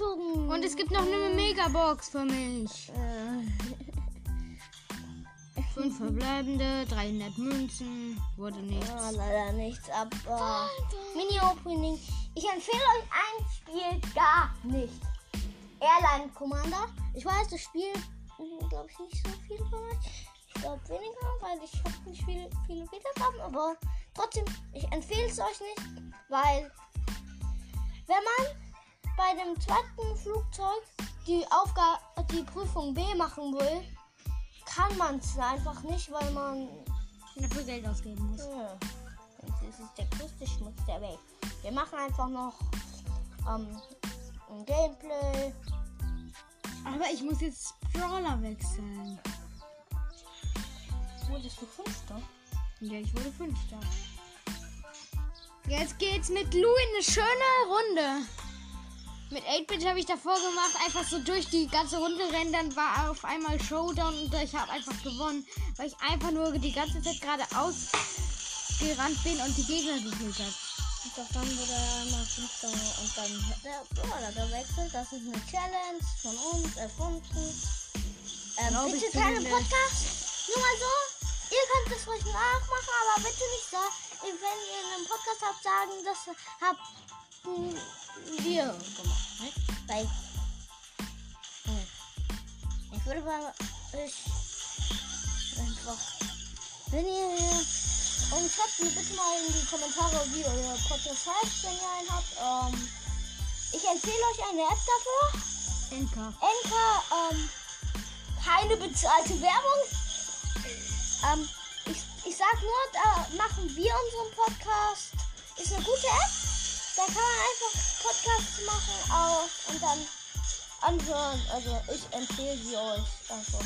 gezogen. Und es gibt noch eine Megabox für mich. Äh, Fünf verbleibende, 300 Münzen, wurde nichts. ja, leider nichts, aber Mini-Opening. Ich empfehle euch ein Spiel gar nicht. Airline Commander. Ich weiß, das Spiel, glaube ich, nicht so viel von euch. Ich glaube weniger, weil ich habe nicht viel, viele Wiedergaben, aber trotzdem, ich empfehle es euch nicht, weil wenn man bei dem zweiten Flugzeug die Aufgabe, die Prüfung B machen will, kann man es einfach nicht, weil man Dafür Geld ausgeben muss. ja. Das ist der größte Schmutz der Welt. Wir machen einfach noch ähm, ein Gameplay. Aber ich muss jetzt Brawler wechseln. Wurdest du Fünfter? Ja, ich wurde Fünfter. Jetzt geht's mit Lou in eine schöne Runde. Mit 8-Bit habe ich davor gemacht, einfach so durch die ganze Runde rennen, dann war auf einmal Showdown und ich habe einfach gewonnen, weil ich einfach nur die ganze Zeit geradeaus gerannt bin und die Gegner gekillt habe. Und doch dann wurde er einmal Fünfter und dann hat der Brawler gewechselt. Das ist eine Challenge von uns erfunden. Ähm, Glaub bitte keine. Podcast. Nur mal so. Ihr könnt es ruhig nachmachen, aber bitte nicht sagen, wenn ihr in einem Podcast habt, sagen, das habt mm, wir gemacht. Ne? Weil hm. ich würde mal ich einfach wenn ihr und schreibt mir bitte mal in die Kommentare, wie euer Podcast heißt, wenn ihr einen habt. Ähm, ich empfehle euch eine App dafür. Enka. Enka, ähm, keine bezahlte Werbung. Ähm, ich, ich sag nur, da machen wir unseren Podcast. Ist eine gute App. Da kann man einfach Podcasts machen auch und dann anhören. Also ich empfehle sie euch einfach.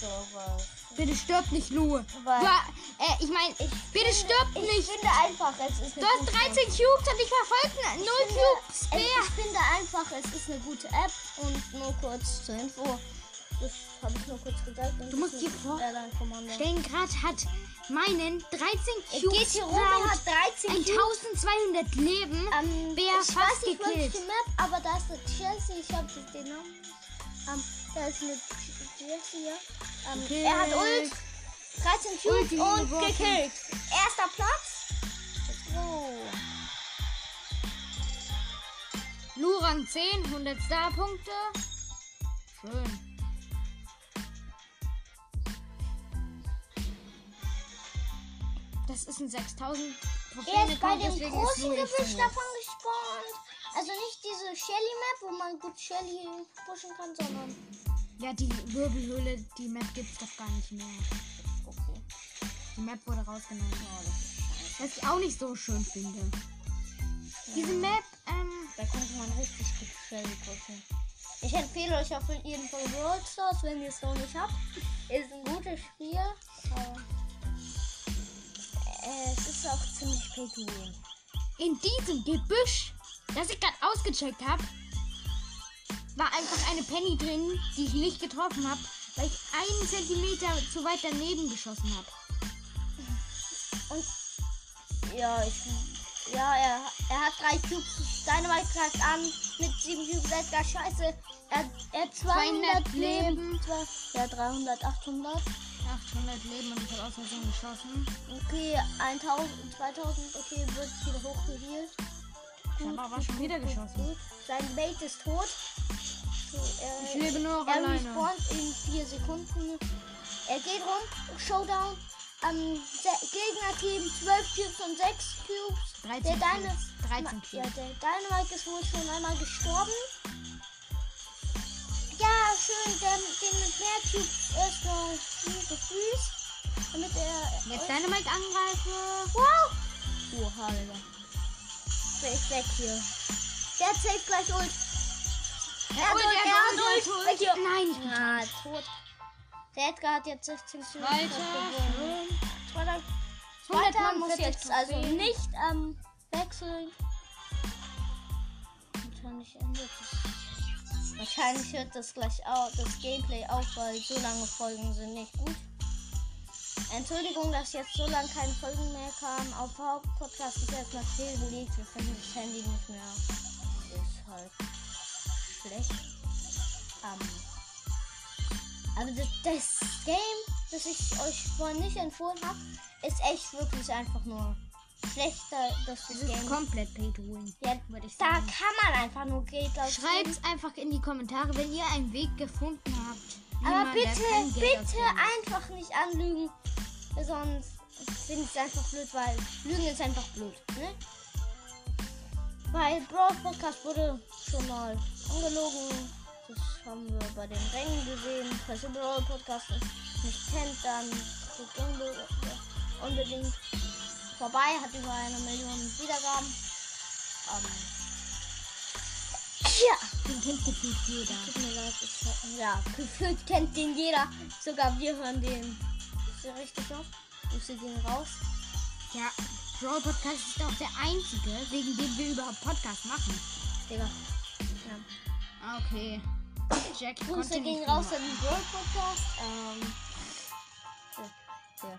So, weil. Bitte stirb nicht, Lou. Weil- Du, äh, ich meine, bitte stirb ich nicht. finde einfach, es ist eine Du hast gute 13 Cubes und ich verfolge null Ich finde, Cubes es, mehr. ich finde einfach, es ist eine gute App und nur kurz zur Info. Das habe ich nur kurz gesagt. und Du musst dir eine vor- Airline Commander. Stellengrad hat meinen 13 Es Cubes geht hier rum, er hat 13 Cubes. 1200 Leben. Ähm, Wer ich fast weiß nicht gekillt. welche Map, aber da ist eine Chelsea. Ich habe den Namen. Ähm, da ist eine Ch- Chelsea. ja. Ähm, Gekillt. er hat Ult. 13 Cubes und geworfen. gekillt. Erster Platz. Let's go. Lu Rang 10, 100 Starpunkte. Schön. Das ist ein 6000 Er Trophäen ist bei dem großen Gebüsch davon gespawnt. Also nicht diese Shelly-Map, wo man gut Shelly pushen kann, sondern. Ja, die Wirbelhöhle, die Map gibt's doch gar nicht mehr. Okay. Die Map wurde rausgenommen. Was ich auch nicht so schön finde. Diese Map, ähm, Da konnte man richtig gut Shelly pushen. Ich empfehle euch auf jeden Fall World Stars, wenn ihr es noch nicht habt. Ist ein win. in diesem Gebüsch, das ich gerade ausgecheckt habe, war einfach eine Penny drin, die ich nicht getroffen habe, weil ich einen Zentimeter zu weit daneben geschossen habe. Ja, ich. Ja, er, er hat drei Cubes. Dynamite greift an mit sieben Cubes. Edgar, scheiße. Er, er hat 200 200 Leben. Leben. Ja, 300, 800. 800 Leben und ich habe aus Versehen geschossen. Okay, 1000, 2000. Okay, wird wieder hochgehielt. Ich habe aber schon wieder geschossen. Sein Bait ist tot. So, er, Ich lebe nur noch er alleine. respawnt in 4 Sekunden. Er geht rum. Showdown. Ähm, Se- Gegnerteam 12 Cubes und 6 Cubes. 13 der Deine, Cubes. 13 Ja, Cubes. der Dynamite ist wohl schon einmal gestorben. Ja, schön. Der, den mit mehr Cubes erstmal gefreezed. Damit er. Jetzt Dynamite angreife. Wow! Oha, Alter. Der ist weg hier. Der safe gleich Ult. Er hat Ult, er hat Ult. Weg hier. Nein, ich bin Ja, tot. Der Edgar hat jetzt 16 Cubes. Weiter. gewonnen. Zweiter, 100 Zweiter muss 40 jetzt also nicht ähm, wechseln. Wahrscheinlich endet es. Wahrscheinlich hört das gleich auf, das Gameplay auf, weil so lange Folgen sind nicht gut. Entschuldigung, dass jetzt so lange keine Folgen mehr kamen. Auf Hauptpodcast ist erstmal stillgelegt. Wir finden das Handy nicht mehr. Ist halt schlecht. Ähm, aber das, das Game, das ich euch vorhin nicht empfohlen habe, ist echt wirklich einfach nur schlechter. Das, Es das ist Game. komplett pay to win. Ja, würde ich da sagen. kann man einfach nur Geld ausgeben. Schreibt einfach in die Kommentare, wenn ihr einen Weg gefunden habt. Aber da bitte, bitte einfach nicht anlügen. Sonst finde ich es einfach blöd, weil Lügen ist einfach blöd. Ne? Weil Brawl Podcast wurde schon mal angelogen. Das haben wir bei den Rängen gesehen. Falls ihr Brawl Podcast nicht kennt, dann guckt unbe unbedingt vorbei. Hat über eine Million Wiedergaben. Ähm, ja. Den kennt gefühlt jeder. Leid, ich, ja, gefühlt kennt den jeder. Sogar wir hören den. Ist der richtig noch? Grüße gehen raus. Ja, Brawl Podcast ist auch der einzige, wegen dem wir überhaupt Podcast machen. Digga. Ja. Ah, Okay. Jack Grüße gehen raus an den World Podcast. Ähm. Ja. ja.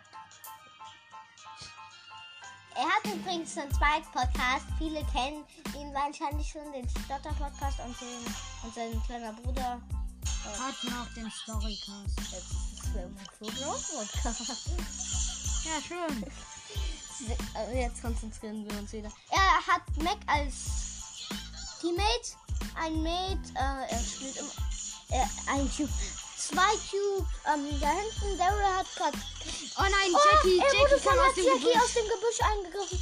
Er hat übrigens einen zweiten Podcast. Viele kennen ihn wahrscheinlich schon, den Stotter Podcast und, den, und sein kleiner Bruder. Hat noch den Storycast. Jetzt ist Brawl Podcast. Ja, schön. Jetzt konzentrieren wir uns wieder. Er hat Mac als Teammate, ein Mate, äh, er spielt im, äh, ein Cube, zwei Cube, ähm, da hinten, Daryl hat gerade, Oh nein, oh, Jackie, er Jackie kam aus dem Jackie Gebüsch. aus dem Gebüsch eingegriffen.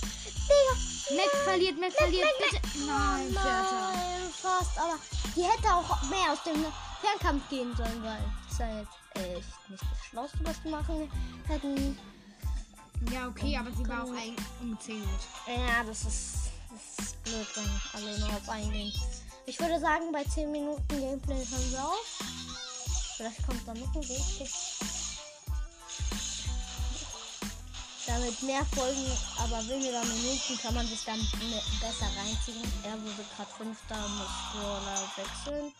Digga, Mac verliert, Mac verliert, Mac, bitte. Nein, Vierter. nein, fast, aber die hätte auch mehr aus dem Fernkampf gehen sollen, weil das ist ja jetzt echt nicht das Schlauste, was die machen hätten. Ja, okay, aber sie war auch ein umzingelt. Ja, das ist, das ist blöd, wenn alle nur auf einen gehen. Ich würde sagen, bei 10 Minuten Gameplay hören wir auf. Vielleicht kommt da noch ein Gameplay. Damit mehr Folgen, aber weniger Minuten kann man sich dann besser reinziehen. Er wurde gerade Fünfter, muss Brawler wechseln.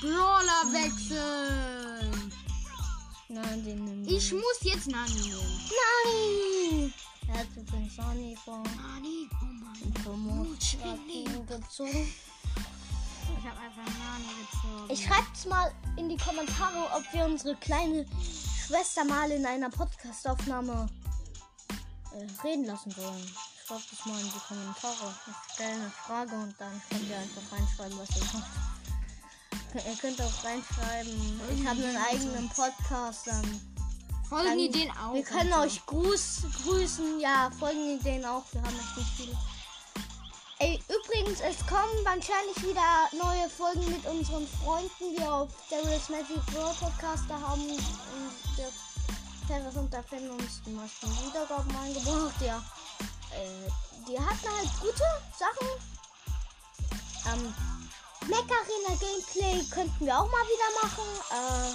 Brawler wechseln. Nein, den nehmen Ich muss jetzt Nani nehmen. Nein! Er hat übrigens Sony von Nani? Oh mein Promotion gezogen. Ich habe einfach Nani gezogen. Ich schreibt's mal in die Kommentare, ob wir unsere kleine Schwester mal in einer Podcastaufnahme äh, reden lassen wollen. Schreibt es mal in die Kommentare. Ich stelle eine Frage und dann könnt ihr einfach reinschreiben, was ihr macht. Ihr könnt auch reinschreiben, ich habe einen eigenen Podcast. Dann, Folgen dann die den auch. wir können euch Gruß, grüßen. Ja, folgen denen auch. Wir haben echt nicht viele. Ey, übrigens, es kommen wahrscheinlich wieder neue Folgen mit unseren Freunden, die auf Daryl's Magic World Podcaster haben. Und der Ferris und der Fan uns die meisten Wiedergaben eingebracht. Ja, äh, die hatten halt gute Sachen. Ähm, Mech Arena Gameplay könnten wir auch mal wieder machen. Äh,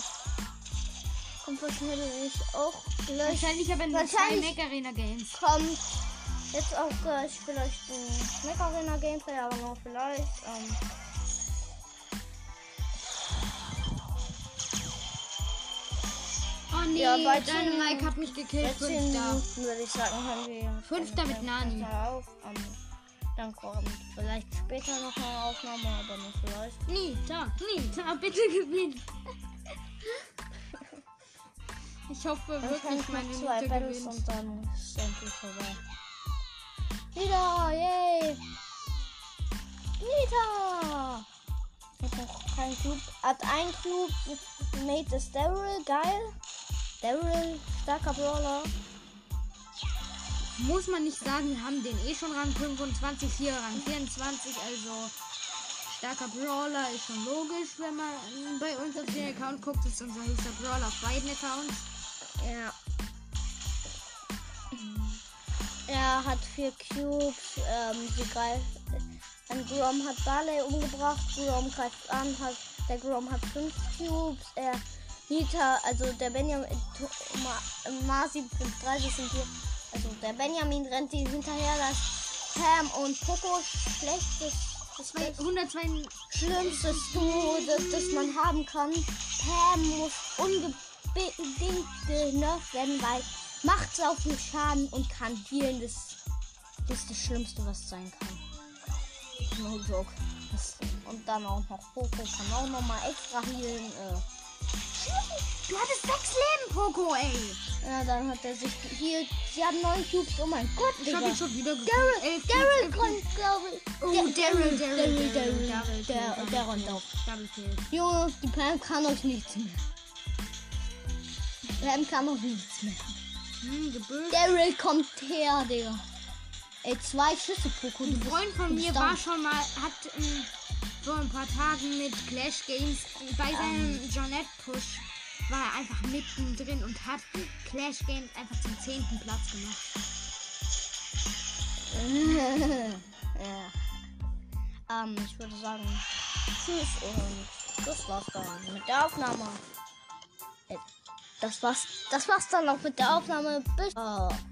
kommt wahrscheinlich auch gleich. Wahrscheinlich aber zwei Wahrscheinlich- Mac Arena Games. kommt jetzt auch gleich vielleicht ein Mech Arena Gameplay, aber noch vielleicht. Ähm, Oh nee, Ja, bei deine zehn- Mike hat mich gekillt. bei 10 Fünfter. Minuten würde ich sagen, hören wir. Fünfter mit Nani. Auf. Ähm, dann kommt vielleicht später noch eine Aufnahme, aber nur vielleicht. Nita, Nita, bitte gewinn. Ich hoffe wirklich, meine Battles gewinnt. und dann ist endlich vorbei. Nita, yay! Nita! Hat noch kein Cube. Hat ein Cube. Mate ist Daryl, geil. Daryl, starker Brawler. Muss man nicht sagen, wir haben den eh schon Rang 25, hier Rang 24, also starker Brawler ist schon logisch, wenn man bei uns auf den Account guckt, ist unser höchster Brawler auf beiden Accounts. Ja. Er hat vier Cubes. Ähm, sie greift. Ein Grom hat Barley umgebracht. Grom greift an. Hat, der Grom hat fünf Cubes. Er. Nita, also der Benjamin. Ma, Masi Punkt 30 sind hier. Also der Benjamin rennt die hinterher. Das Pam und Poco. Schlechtes. Das Beste. 102 schlimmstes Duo, das, das man haben kann. Pam muss unbedingt genervt werden, weil macht so viel Schaden und kann healen. Das, das ist das Schlimmste, was sein kann. No joke. Das, Und dann auch noch Poco kann auch noch mal extra healen. Äh, Du hattest sechs Leben, Poco, ey. ja, dann hat er sich hier. Sie haben neun Cubes. Oh mein Gott, Ich Digga. hab ihn schon wieder Daryl, Daryl ich. Oh, Der- Daryl, Daryl, Daryl, Daryl, Daryl. Daryl, Der, Daryl. Junge, die Pam kann euch nichts mehr. Pam kann euch nichts mehr. Hm, Gebüsch. Daryl kommt her, Digga. Ey, zwei Schüsse. Du Ein Freund von mir war schon mal, hat ähm, vor ein paar Tagen mit Clash Games bei seinem Jeanette-Push war er einfach mittendrin und hat Clash Games einfach zum zehnten Platz gemacht. ja. Ähm, ich würde sagen, tschüss und das war's dann mit der Aufnahme. Das war's, das war's dann auch mit der Aufnahme. Bis. Äh,